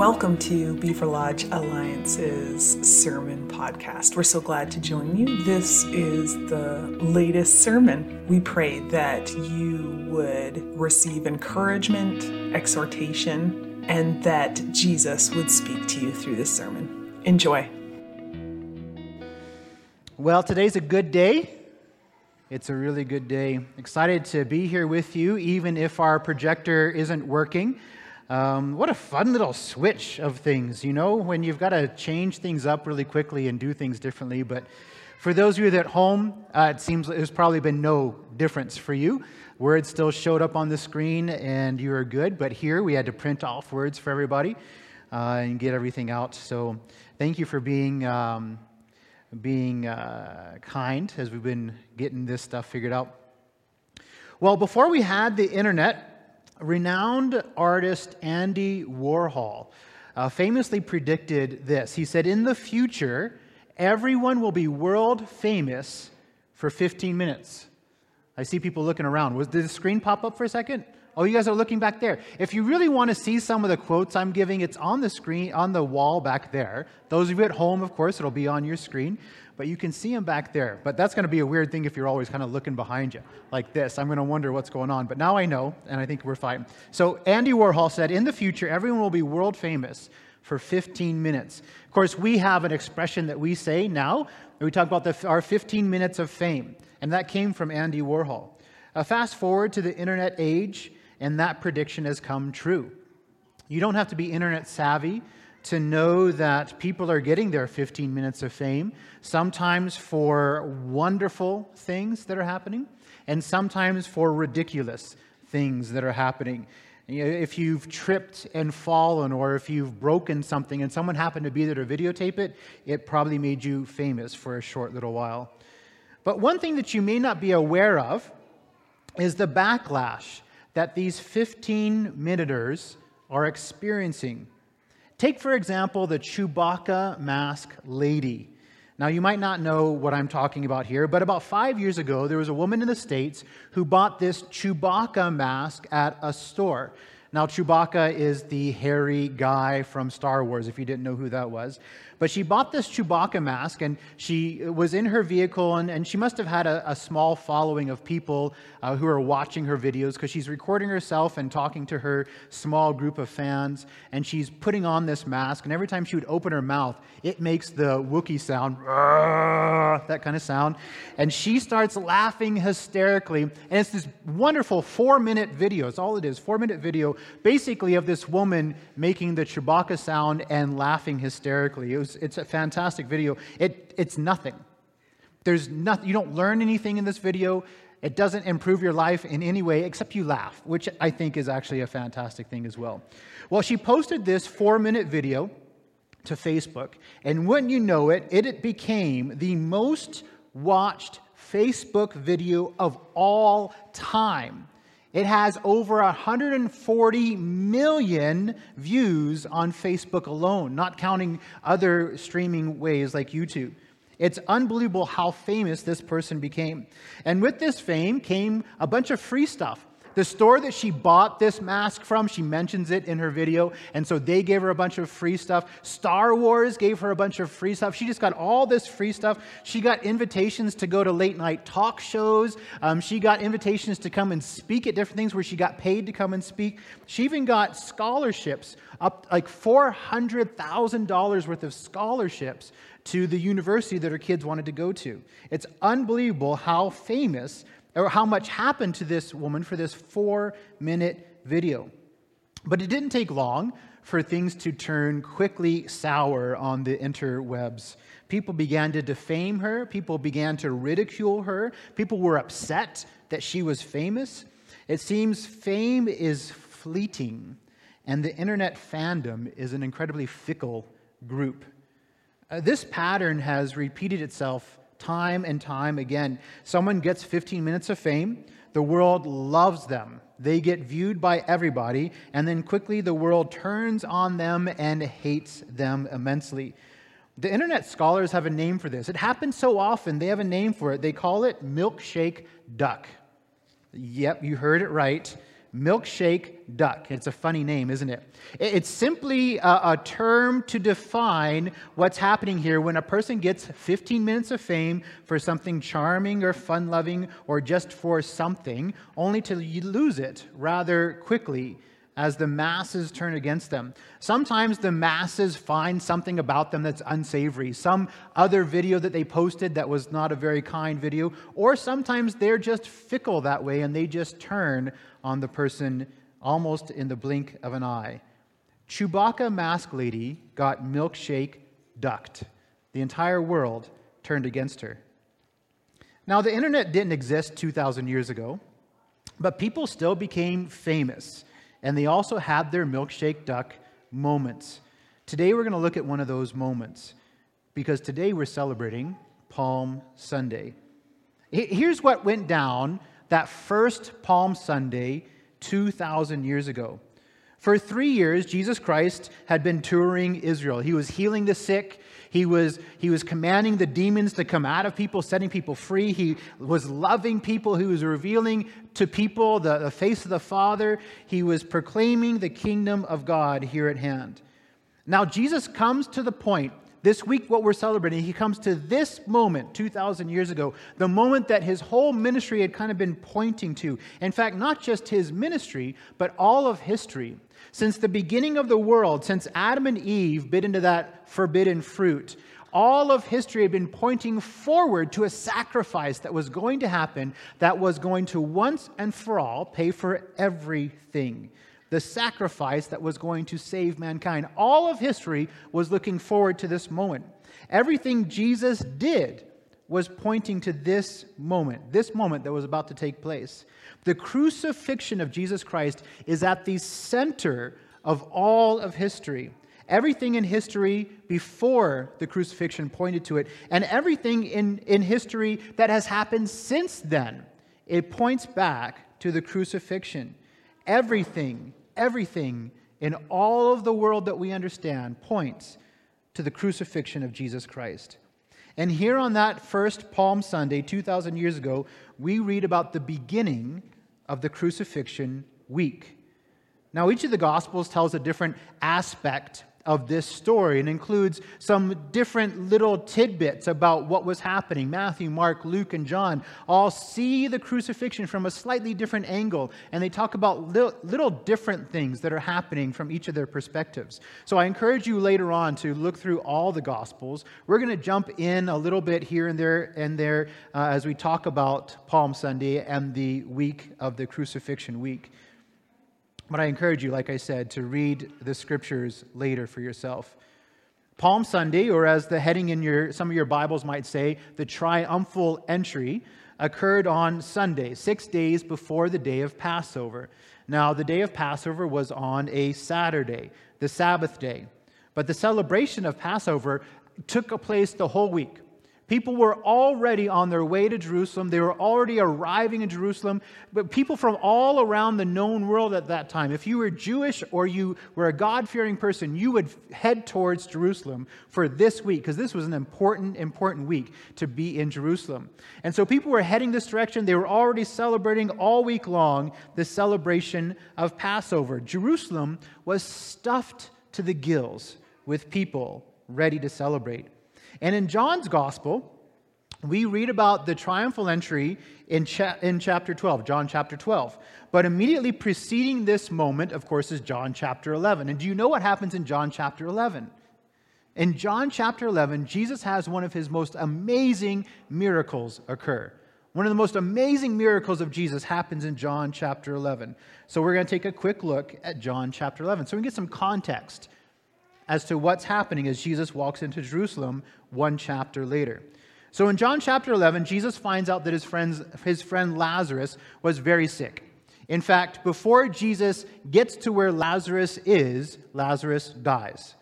Welcome to Beaverlodge Alliance's sermon podcast. We're so glad to join you. This is the latest sermon. We pray that you would receive encouragement, exhortation, and that Jesus would speak to you through this sermon. Enjoy. Well, today's a good day. It's a really good day. Excited to be here with you, even if our projector isn't working. Um, what a fun little switch of things, you know, when you've got to change things up really quickly and do things differently. But for those of you that at home, uh, it seems there's probably been no difference for you. Words still showed up on the screen and you were good, but here we had to print off words for everybody uh, and get everything out. So thank you for being. Um, being uh, kind as we've been getting this stuff figured out. Well, before we had the internet, renowned artist Andy Warhol uh, famously predicted this. He said, In the future, everyone will be world famous for 15 minutes. I see people looking around. Was, did the screen pop up for a second? Oh, you guys are looking back there. If you really want to see some of the quotes I'm giving, it's on the screen, on the wall back there. Those of you at home, of course, it'll be on your screen, but you can see them back there. But that's going to be a weird thing if you're always kind of looking behind you like this. I'm going to wonder what's going on. But now I know, and I think we're fine. So Andy Warhol said, in the future, everyone will be world famous for 15 minutes. Of course, we have an expression that we say now. We talk about the, our 15 minutes of fame, and that came from Andy Warhol. Uh, fast forward to the internet age and that prediction has come true. You don't have to be internet savvy to know that people are getting their 15 minutes of fame, sometimes for wonderful things that are happening, and sometimes for ridiculous things that are happening. If you've tripped and fallen, or if you've broken something and someone happened to be there to videotape it, it probably made you famous for a short little while. But one thing that you may not be aware of is the backlash that these 15 minuters are experiencing. Take, for example, the Chewbacca mask lady. Now, you might not know what I'm talking about here, but about five years ago, there was a woman in the States who bought this Chewbacca mask at a store. Now, Chewbacca is the hairy guy from Star Wars, if you didn't know who that was. But she bought this Chewbacca mask and she was in her vehicle, and, and she must have had a, a small following of people uh, who are watching her videos because she's recording herself and talking to her small group of fans. And she's putting on this mask, and every time she would open her mouth, it makes the Wookiee sound, that kind of sound. And she starts laughing hysterically. And it's this wonderful four minute video. It's all it is, four minute video, basically of this woman making the Chewbacca sound and laughing hysterically. It was it's a fantastic video. It, it's nothing. There's nothing, you don't learn anything in this video. It doesn't improve your life in any way except you laugh, which I think is actually a fantastic thing as well. Well, she posted this four minute video to Facebook, and wouldn't you know it, it became the most watched Facebook video of all time. It has over 140 million views on Facebook alone, not counting other streaming ways like YouTube. It's unbelievable how famous this person became. And with this fame came a bunch of free stuff. The store that she bought this mask from, she mentions it in her video, and so they gave her a bunch of free stuff. Star Wars gave her a bunch of free stuff. She just got all this free stuff. She got invitations to go to late night talk shows. Um, she got invitations to come and speak at different things where she got paid to come and speak. She even got scholarships, up like $400,000 worth of scholarships to the university that her kids wanted to go to. It's unbelievable how famous or how much happened to this woman for this four minute video. But it didn't take long for things to turn quickly sour on the interwebs. People began to defame her, people began to ridicule her, people were upset that she was famous. It seems fame is fleeting, and the internet fandom is an incredibly fickle group. Uh, this pattern has repeated itself time and time again. Someone gets 15 minutes of fame, the world loves them. They get viewed by everybody, and then quickly the world turns on them and hates them immensely. The internet scholars have a name for this. It happens so often, they have a name for it. They call it milkshake duck. Yep, you heard it right. Milkshake duck. It's a funny name, isn't it? It's simply a, a, term to define what's happening here when a person gets 15 minutes of fame for something charming or fun loving or just for something, only to lose it rather quickly as the masses turn against them. Sometimes the masses find something about them that's unsavory, some other video that they posted that was not a very kind video, or sometimes they're just fickle that way and they just turn on the person almost in the blink of an eye. Chewbacca Mask Lady got milkshake ducked. The entire world turned against her. Now, the internet didn't exist 2,000 years ago, but people still became famous and they also had their milkshake duck moments. Today we're going to look at one of those moments because today we're celebrating Palm Sunday. Here's what went down that first Palm Sunday 2,000 years ago. For three years, Jesus Christ had been touring Israel. He was healing the sick, he was, he was commanding the demons to come out of people, setting people free. He was loving people. He was revealing to people the, the face of the Father. He was proclaiming the kingdom of God here at hand. Now, Jesus comes to the point this week, what we're celebrating, he comes to this moment 2,000 years ago, the moment that his whole ministry had kind of been pointing to. In fact, not just his ministry, but all of history. Since the beginning of the world, since Adam and Eve bit into that forbidden fruit, all of history had been pointing forward to a sacrifice that was going to happen, that was going to once and for all pay for everything. The sacrifice that was going to save mankind. All of history was looking forward to this moment. Everything Jesus did was pointing to this moment, this moment that was about to take place. The crucifixion of Jesus Christ is at the center of all of history. Everything in history before the crucifixion pointed to it, and everything in, in history that has happened since then, it points back to the crucifixion. Everything, everything in all of the world that we understand points to the crucifixion of Jesus Christ. And here on that first Palm Sunday, 2,000 years ago, we read about the beginning of the crucifixion week. Now, each of the Gospels tells a different aspect of this story and includes some different little tidbits about what was happening. Matthew, Mark, Luke, and John all see the crucifixion from a slightly different angle, and they talk about little, little, different things that are happening from each of their perspectives. So I encourage you later on to look through all the Gospels. We're going to jump in a little bit here and there and there uh, as we talk about Palm Sunday and the week of the crucifixion week. But I encourage you, like I said, to read the scriptures later for yourself. Palm Sunday, or as the heading in your, some of your Bibles might say, the triumphal entry, occurred on Sunday, six days before the day of Passover. Now, the day of Passover was on a Saturday, the Sabbath day. But the celebration of Passover took place the whole week. People were already on their way to Jerusalem. They were already arriving in Jerusalem. But people from all around the known world at that time, if you were Jewish or you were a God fearing person, you would head towards Jerusalem for this week, because this was an important, important week to be in Jerusalem. And so people were heading this direction. They were already celebrating all week long the celebration of Passover. Jerusalem was stuffed to the gills with people ready to celebrate. And in John's gospel, we read about the triumphal entry in, cha- in chapter 12, John chapter 12. But immediately preceding this moment, of course, is John chapter 11. And do you know what happens in John chapter 11? In John chapter 11, Jesus has one of his most amazing miracles occur. One of the most amazing miracles of Jesus happens in John chapter 11. So we're going to take a quick look at John chapter 11 so we can get some context as to what's happening as Jesus walks into Jerusalem one chapter later. So in John chapter 11, Jesus finds out that his, friends, his friend Lazarus was very sick. In fact, before Jesus gets to where Lazarus is, Lazarus dies.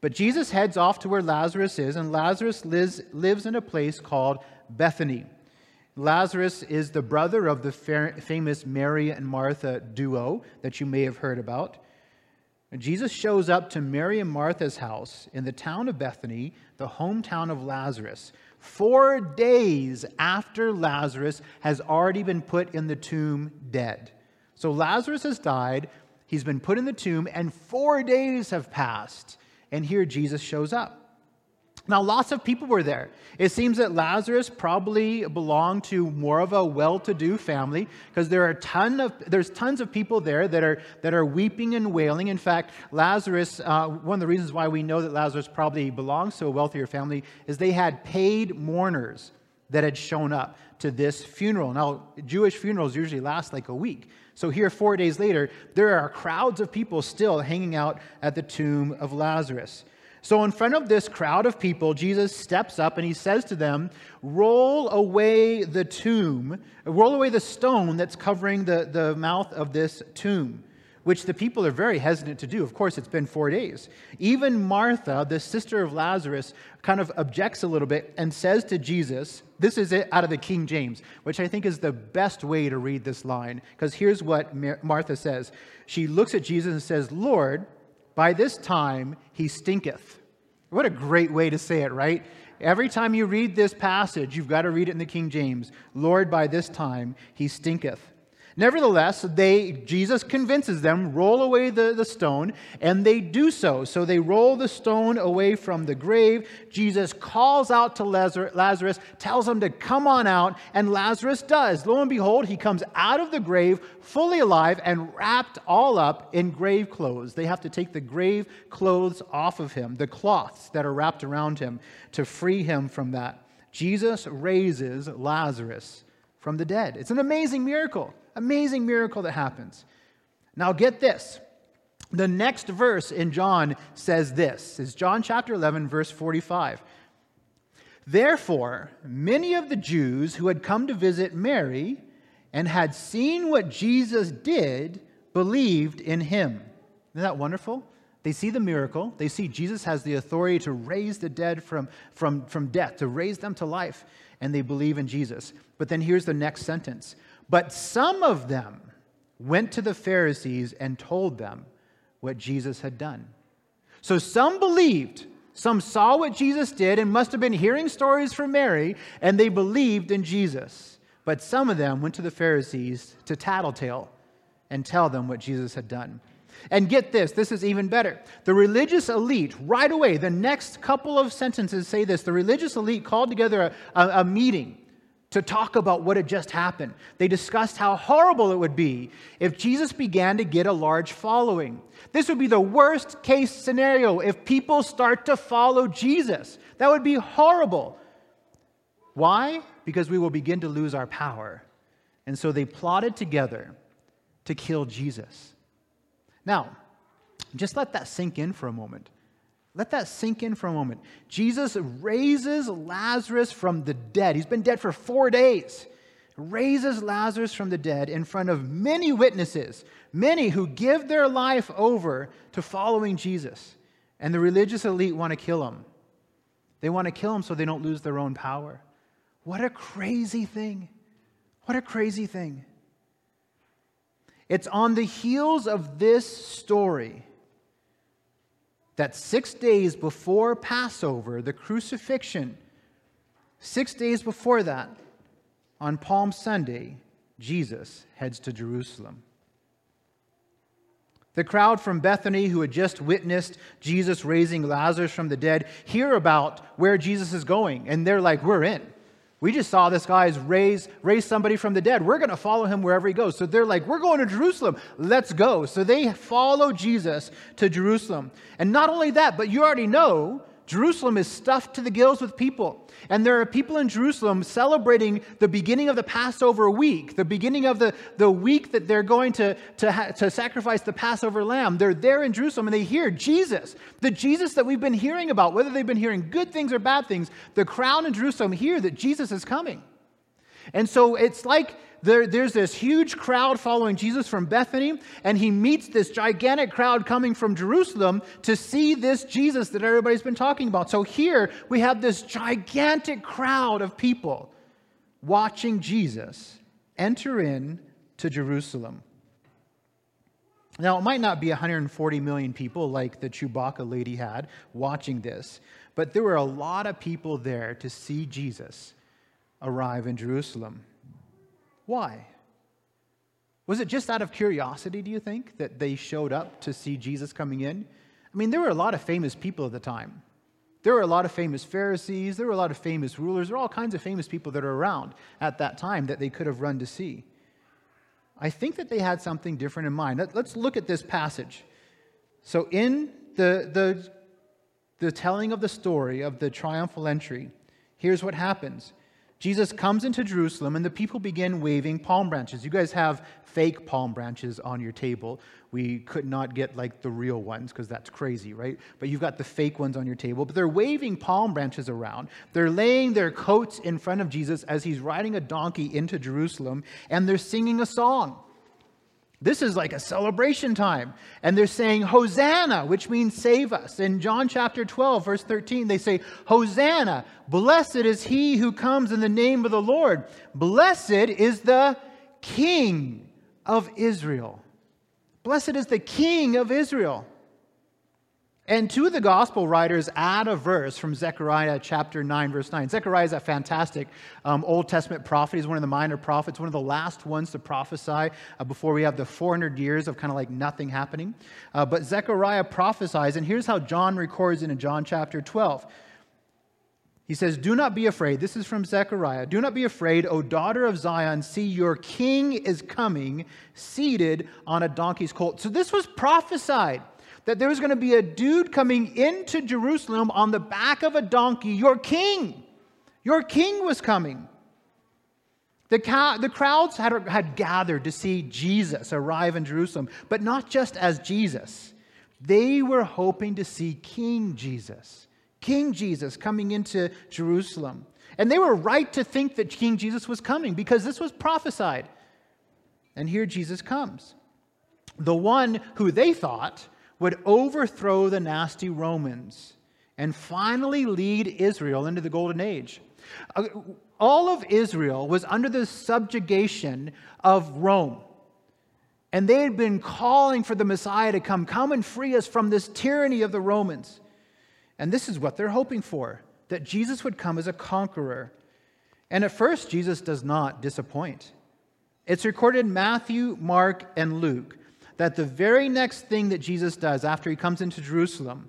But Jesus heads off to where Lazarus is, and Lazarus lives, lives in a place called Bethany. Lazarus is the brother of the famous Mary and Martha duo that you may have heard about. Jesus shows up to Mary and Martha's house in the town of Bethany, the hometown of Lazarus, four days after Lazarus has already been put in the tomb dead. So Lazarus has died, he's been put in the tomb, and four days have passed. And here Jesus shows up. Now, lots of people were there. It seems that Lazarus probably belonged to more of a well-to-do family because there are ton of there's tons of people there that are that are weeping and wailing. In fact, Lazarus, uh, one of the reasons why we know that Lazarus probably belongs to a wealthier family is they had paid mourners that had shown up to this funeral. Now, Jewish funerals usually last like a week. So here, four days later, there are crowds of people still hanging out at the tomb of Lazarus. So, in front of this crowd of people, Jesus steps up and he says to them, Roll away the tomb, roll away the stone that's covering the, the mouth of this tomb, which the people are very hesitant to do. Of course, it's been four days. Even Martha, the sister of Lazarus, kind of objects a little bit and says to Jesus, This is it out of the King James, which I think is the best way to read this line, because here's what Martha says. She looks at Jesus and says, Lord, by this time he stinketh. What a great way to say it, right? Every time you read this passage, you've got to read it in the King James. Lord, by this time he stinketh. Nevertheless, they, Jesus convinces them, roll away the, the stone, and they do so. So they roll the stone away from the grave. Jesus calls out to Lazarus, tells him to come on out, and Lazarus does. Lo and behold, he comes out of the grave fully alive and wrapped all up in grave clothes. They have to take the grave clothes off of him, the cloths that are wrapped around him, to free him from that. Jesus raises Lazarus from the dead. It's an amazing miracle. Amazing miracle that happens. Now, get this. The next verse in John says this is John chapter 11, verse 45. Therefore, many of the Jews who had come to visit Mary and had seen what Jesus did believed in him. Isn't that wonderful? They see the miracle. They see Jesus has the authority to raise the dead from, from, from death, to raise them to life, and they believe in Jesus. But then here's the next sentence but some of them went to the Pharisees and told them what Jesus had done. So some believed, some saw what Jesus did and must have been hearing stories from Mary, and they believed in Jesus. But some of them went to the Pharisees to tattletale and tell them what Jesus had done. And get this, this is even better. The religious elite, right away, the next couple of sentences say this the religious elite called together a, a, a meeting to talk about what had just happened. They discussed how horrible it would be if Jesus began to get a large following. This would be the worst case scenario if people start to follow Jesus. That would be horrible. Why? Because we will begin to lose our power. And so they plotted together to kill Jesus. Now, just let that sink in for a moment. Let that sink in for a moment. Jesus raises Lazarus from the dead. He's been dead for four days. Raises Lazarus from the dead in front of many witnesses, many who give their life over to following Jesus. And the religious elite want to kill him. They want to kill him so they don't lose their own power. What a crazy thing. What a crazy thing. It's on the heels of this story that six days before Passover, the crucifixion, six days before that, on Palm Sunday, Jesus heads to Jerusalem. The crowd from Bethany, who had just witnessed Jesus raising Lazarus from the dead, hear about where Jesus is going, and they're like, We're in. We just saw this guy's raise, raise somebody from the dead. We're going to follow him wherever he goes. So they're like, we're going to Jerusalem. Let's go. So they follow Jesus to Jerusalem. And not only that, but you already know Jerusalem is stuffed to the gills with people. And there are people in Jerusalem celebrating the beginning of the Passover week, the beginning of the, the week that they're going to, to, ha- to sacrifice the Passover lamb. They're there in Jerusalem and they hear Jesus, the Jesus that we've been hearing about, whether they've been hearing good things or bad things. The crowd in Jerusalem hear that Jesus is coming. And so it's like there, there's this huge crowd following Jesus from Bethany, and he meets this gigantic crowd coming from Jerusalem to see this Jesus that everybody's been talking about. So here we have this gigantic crowd of people watching Jesus enter in to Jerusalem. Now, it might not be 140 million people like the Chewbacca lady had watching this, but there were a lot of people there to see Jesus arrive in Jerusalem. Why? Was it just out of curiosity, do you think, that they showed up to see Jesus coming in? I mean, there were a lot of famous people at the time. There were a lot of famous Pharisees, there were a lot of famous rulers, there were all kinds of famous people that are around at that time that they could have run to see. I think that they had something different in mind. Let's look at this passage. So, in the, the, the telling of the story of the triumphal entry, here's what happens Jesus comes into Jerusalem and the people begin waving palm branches. You guys have fake palm branches on your table. We could not get like the real ones because that's crazy, right? But you've got the fake ones on your table. But they're waving palm branches around. They're laying their coats in front of Jesus as he's riding a donkey into Jerusalem and they're singing a song. This is like a celebration time. And they're saying, Hosanna, which means save us. In John chapter 12, verse 13, they say, Hosanna, blessed is he who comes in the name of the Lord. Blessed is the King of Israel. Blessed is the King of Israel. And two of the gospel writers add a verse from Zechariah chapter 9, verse 9. Zechariah is a fantastic um, Old Testament prophet. He's one of the minor prophets, one of the last ones to prophesy uh, before we have the 400 years of kind of like nothing happening. Uh, but Zechariah prophesies, and here's how John records it in John chapter 12. He says, Do not be afraid. This is from Zechariah. Do not be afraid, O daughter of Zion. See, your king is coming, seated on a donkey's colt. So this was prophesied that there was going to be a dude coming into Jerusalem on the back of a donkey, your king. Your king was coming. The, ca- the crowds had, had gathered to see Jesus arrive in Jerusalem, but not just as Jesus. They were hoping to see King Jesus, King Jesus coming into Jerusalem. And they were right to think that King Jesus was coming because this was prophesied. And here Jesus comes. The one who they thought would overthrow the nasty Romans and finally lead Israel into the Golden Age. Uh, all of Israel was under the subjugation of Rome. And they had been calling for the Messiah to come, come and free us from this tyranny of the Romans. And this is what they're hoping for that Jesus would come as a conqueror. And at first, Jesus does not disappoint. It's recorded in Matthew, Mark, and Luke that the very next thing that Jesus does after he comes into Jerusalem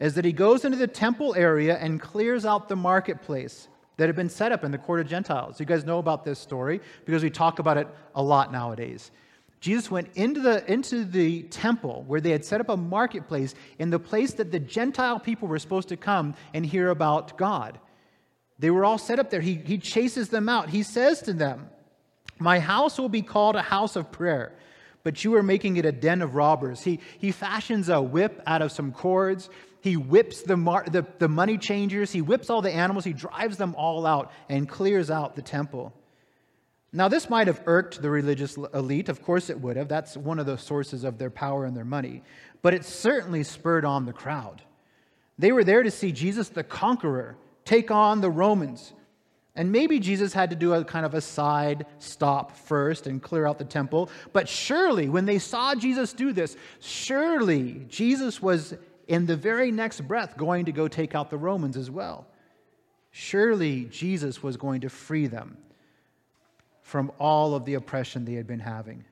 is that he goes into the temple area and clears out the marketplace that had been set up in the court of Gentiles. You guys know about this story because we talk about it a lot nowadays. Jesus went into the, into the temple where they had set up a marketplace in the place that the Gentile people were supposed to come and hear about God. They were all set up there. He, he chases them out. He says to them, My house will be called a house of prayer but you are making it a den of robbers. He, he fashions a whip out of some cords. He whips the, mar- the, the money changers. He whips all the animals. He drives them all out and clears out the temple. Now, this might have irked the religious elite. Of course, it would have. That's one of the sources of their power and their money. But it certainly spurred on the crowd. They were there to see Jesus the conqueror take on the Romans. And maybe Jesus had to do a kind of a side stop first and clear out the temple. But surely, when they saw Jesus do this, surely Jesus was in the very next breath going to go take out the Romans as well. Surely Jesus was going to free them from all of the oppression they had been having.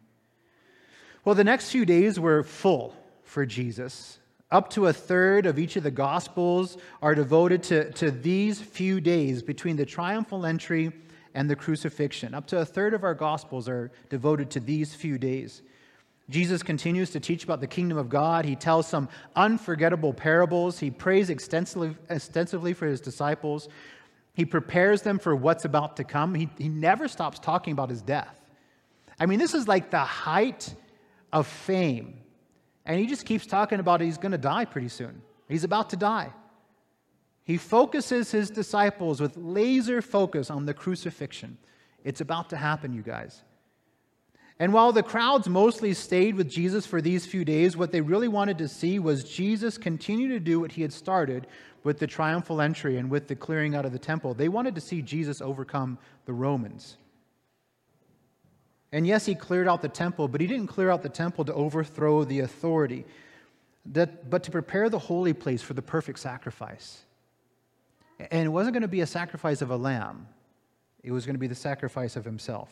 Well, the next few days were full for Jesus. Up to a third of each of the Gospels are devoted to, to these few days between the triumphal entry and the crucifixion. Up to a third of our Gospels are devoted to these few days. Jesus continues to teach about the kingdom of God. He tells some unforgettable parables. He prays extensively, extensively for his disciples. He prepares them for what's about to come. He, he never stops talking about his death. I mean, this is like the height of fame and he just keeps talking about he's going to die pretty soon. He's about to die. He focuses his disciples with laser focus on the crucifixion. It's about to happen, you guys. And while the crowds mostly stayed with Jesus for these few days, what they really wanted to see was Jesus continue to do what he had started with the triumphal entry and with the clearing out of the temple. They wanted to see Jesus overcome the Romans. And yes, he cleared out the temple, but he didn't clear out the temple to overthrow the authority, that, but to prepare the holy place for the perfect sacrifice. And it wasn't going to be a sacrifice of a lamb, it was going to be the sacrifice of himself.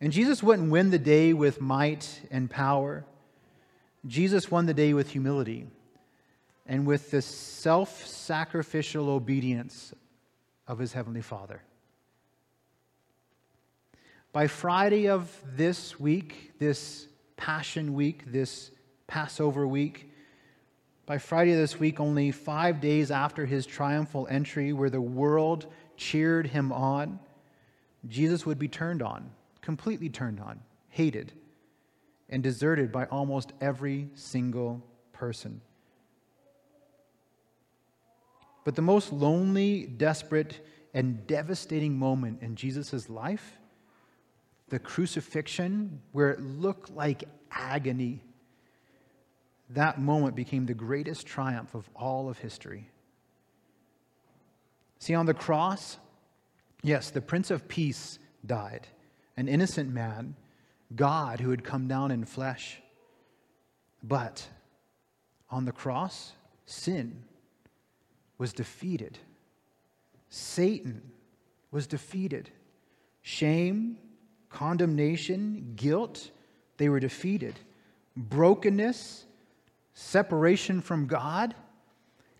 And Jesus wouldn't win the day with might and power. Jesus won the day with humility and with the self sacrificial obedience of his Heavenly Father. By Friday of this week, this Passion Week, this Passover week, by Friday of this week, only five days after his triumphal entry, where the world cheered him on, Jesus would be turned on, completely turned on, hated, and deserted by almost every single person. But the most lonely, desperate, and devastating moment in Jesus' life, the crucifixion, where it looked like agony, that moment became the greatest triumph of all of history. See, on the cross, yes, the Prince of Peace died, an innocent man, God who had come down in flesh. But on the cross, sin was defeated, Satan was defeated, shame, condemnation, guilt, they were defeated, brokenness, separation from God,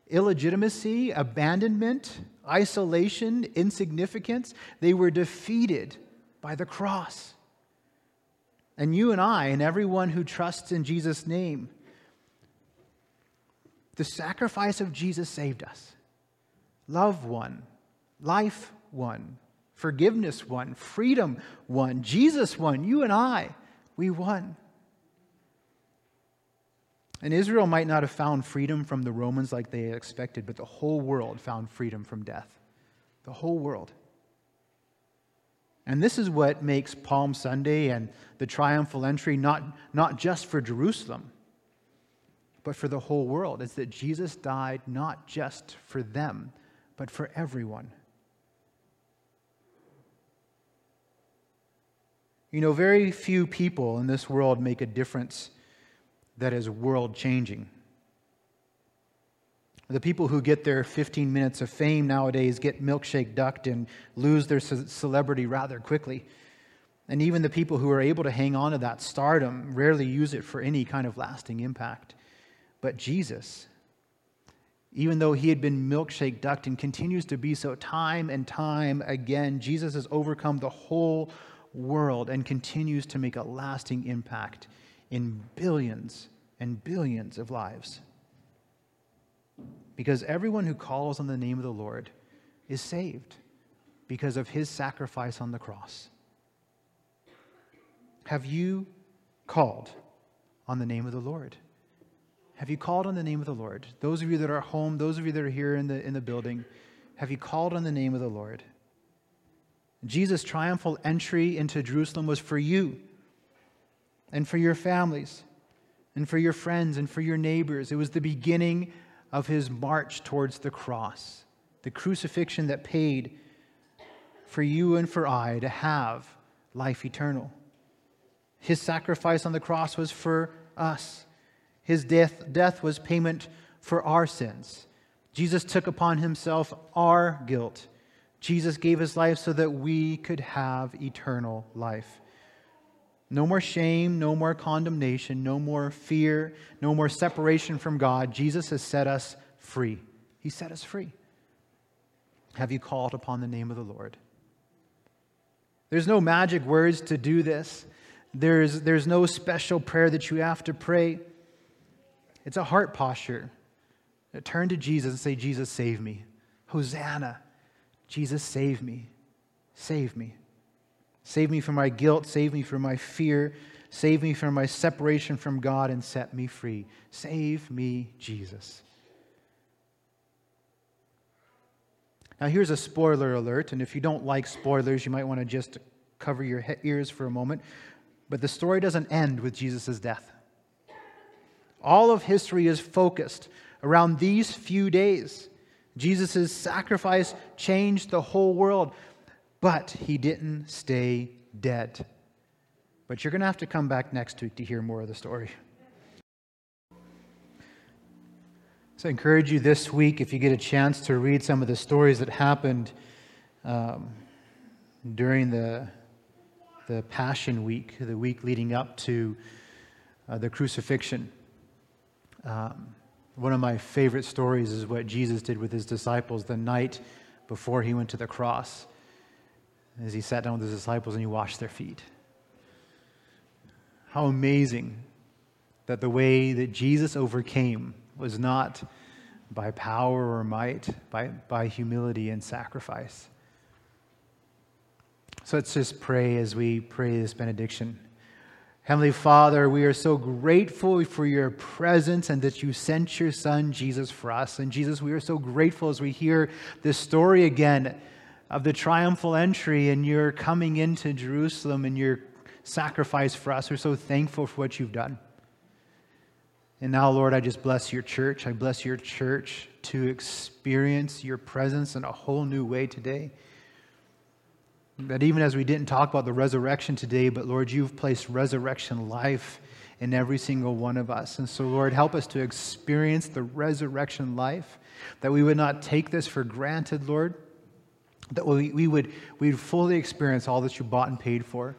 illegitimacy, abandonment, isolation, insignificance, they were defeated by the cross. And you and I, and everyone who trusts in Jesus' name, the sacrifice of Jesus saved us. Love won, life won, forgiveness won, freedom won, Jesus won, you and I, we won. And Israel might not have found freedom from the Romans like they expected, but the whole world found freedom from death. The whole world. And this is what makes Palm Sunday and the triumphal entry not, not just for Jerusalem, but for the whole world. It's that Jesus died not just for them, but for everyone. You know, very few people in this world make a difference that is world changing. The people who get their 15 minutes of fame nowadays get milkshake ducked and lose their celebrity rather quickly. And even the people who are able to hang on to that stardom rarely use it for any kind of lasting impact. But Jesus, even though he had been milkshake ducked and continues to be so time and time again, Jesus has overcome the whole world and continues to make a lasting impact in billions and billions of lives. Because everyone who calls on the name of the Lord is saved because of his sacrifice on the cross. Have you called on the name of the Lord? Have you called on the name of the Lord? Those of you that are home, those of you that are here in the, in the building, have you called on the name of the Lord? Jesus' triumphal entry into Jerusalem was for you and for your families and for your friends and for your neighbors. It was the beginning of his march towards the cross, the crucifixion that paid for you and for I to have life eternal. His sacrifice on the cross was for us. His death, death was payment for our sins. Jesus took upon himself our guilt. Jesus gave his life so that we could have eternal life. No more shame, no more condemnation, no more fear, no more separation from God. Jesus has set us free. He set us free. Have you called upon the name of the Lord? There's no magic words to do this. There's, there's no special prayer that you have to pray. It's a heart posture. Turn to Jesus and say, Jesus, save me. Hosanna. Jesus, save me. Save me. Save me from my guilt. Save me from my fear. Save me from my separation from God and set me free. Save me, Jesus. Now, here's a spoiler alert, and if you don't like spoilers, you might want to just cover your ears for a moment. But the story doesn't end with Jesus' death. All of history is focused around these few days. Jesus' sacrifice changed the whole world. But he didn't stay dead. But you're going to have to come back next week to hear more of the story. So I encourage you this week, if you get a chance, to read some of the stories that happened um, during the, the Passion Week, the week leading up to uh, the crucifixion. Um, one of my favorite stories is what Jesus did with his disciples the night before he went to the cross. As he sat down with his disciples and he washed their feet. How amazing that the way that Jesus overcame was not by power or might, by, by humility and sacrifice. So let's just pray as we pray this benediction. Heavenly Father, we are so grateful for your presence and that you sent your Son, Jesus, for us. And Jesus, we are so grateful as we hear this story again of the triumphal entry and your coming into Jerusalem and your sacrifice for us. We're so thankful for what you've done. And now, Lord, I just bless your church. I bless your church to experience your presence in a whole new way today. That even as we didn't talk about the resurrection today, but Lord, you've placed resurrection life in every single one of us. And so, Lord, help us to experience the resurrection life, that we would not take this for granted, Lord, that we, we would we would fully experience all that you bought and paid for.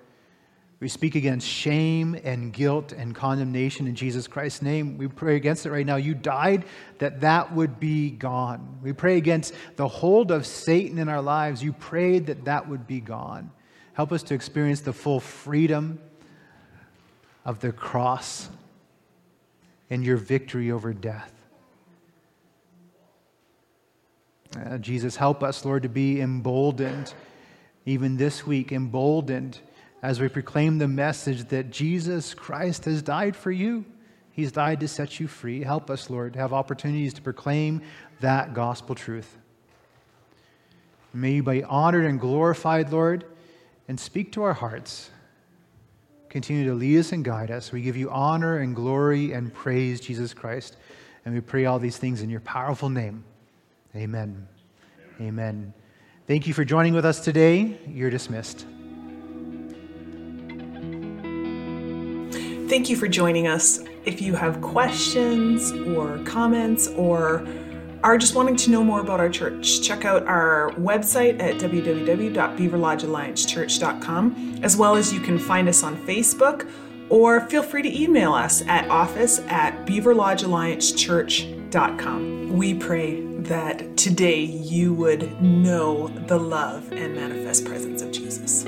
We speak against shame and guilt and condemnation in Jesus Christ's name. We pray against it right now. You died that that would be gone. We pray against the hold of Satan in our lives. You prayed that that would be gone. Help us to experience the full freedom of the cross and your victory over death. Uh, Jesus, help us, Lord, to be emboldened, even this week, emboldened as we proclaim the message that Jesus Christ has died for you. He's died to set you free. Help us, Lord, to have opportunities to proclaim that gospel truth. May you be honored and glorified, Lord, and speak to our hearts. Continue to lead us and guide us. We give you honor and glory and praise, Jesus Christ. And we pray all these things in your powerful name. Amen. Amen. Thank you for joining with us today. You're dismissed. Thank you for joining us. If you have questions or comments or are just wanting to know more about our church, check out our website at www.beaverlodgealliancechurch.com, as well as you can find us on Facebook or feel free to email us at office at beaverlodgealliancechurch.com. We pray that today you would know the love and manifest presence of Jesus.